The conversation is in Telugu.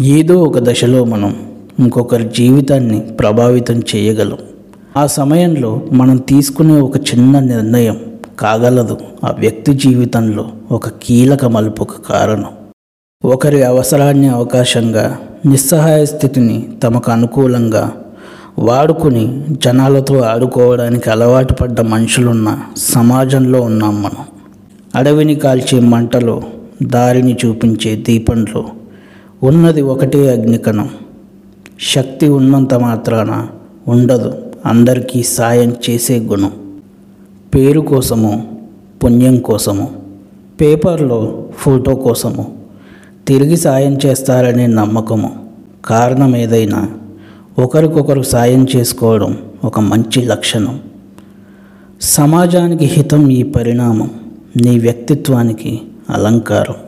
ఏదో ఒక దశలో మనం ఇంకొకరి జీవితాన్ని ప్రభావితం చేయగలం. ఆ సమయంలో మనం తీసుకునే ఒక చిన్న నిర్ణయం కాగలదు. ఆ వ్యక్తి జీవితంలో ఒక కీలక మలుపుకు కారణం. ఒకరి అవసరాన్ని అవకాశంగా నిస్సహాయ స్థితిని తమకు అనుకూలంగా వాడుకుని జనాలతో ఆడుకోవడానికి అలవాటు పడ్డ మనుషులున్న సమాజంలో ఉన్నాం మనం. అడవిని కాల్చే మంటలో దారిని చూపించే దీపంలో ఉన్నది ఒకటే అగ్నికణం. శక్తి ఉన్నంత మాత్రాన ఉండదు. అందరికీ సాయం చేసే గుణం. పేరు కోసము పుణ్యం కోసము పేపర్లో ఫోటో కోసము తిరిగి సాయం చేస్తారనే నమ్మకము కారణం ఏదైనా ఒకరికొకరు సాయం చేసుకోవడం ఒక మంచి లక్షణం. సమాజానికి హితం ఈ పరిణామం నీ వ్యక్తిత్వానికి అలంకారం.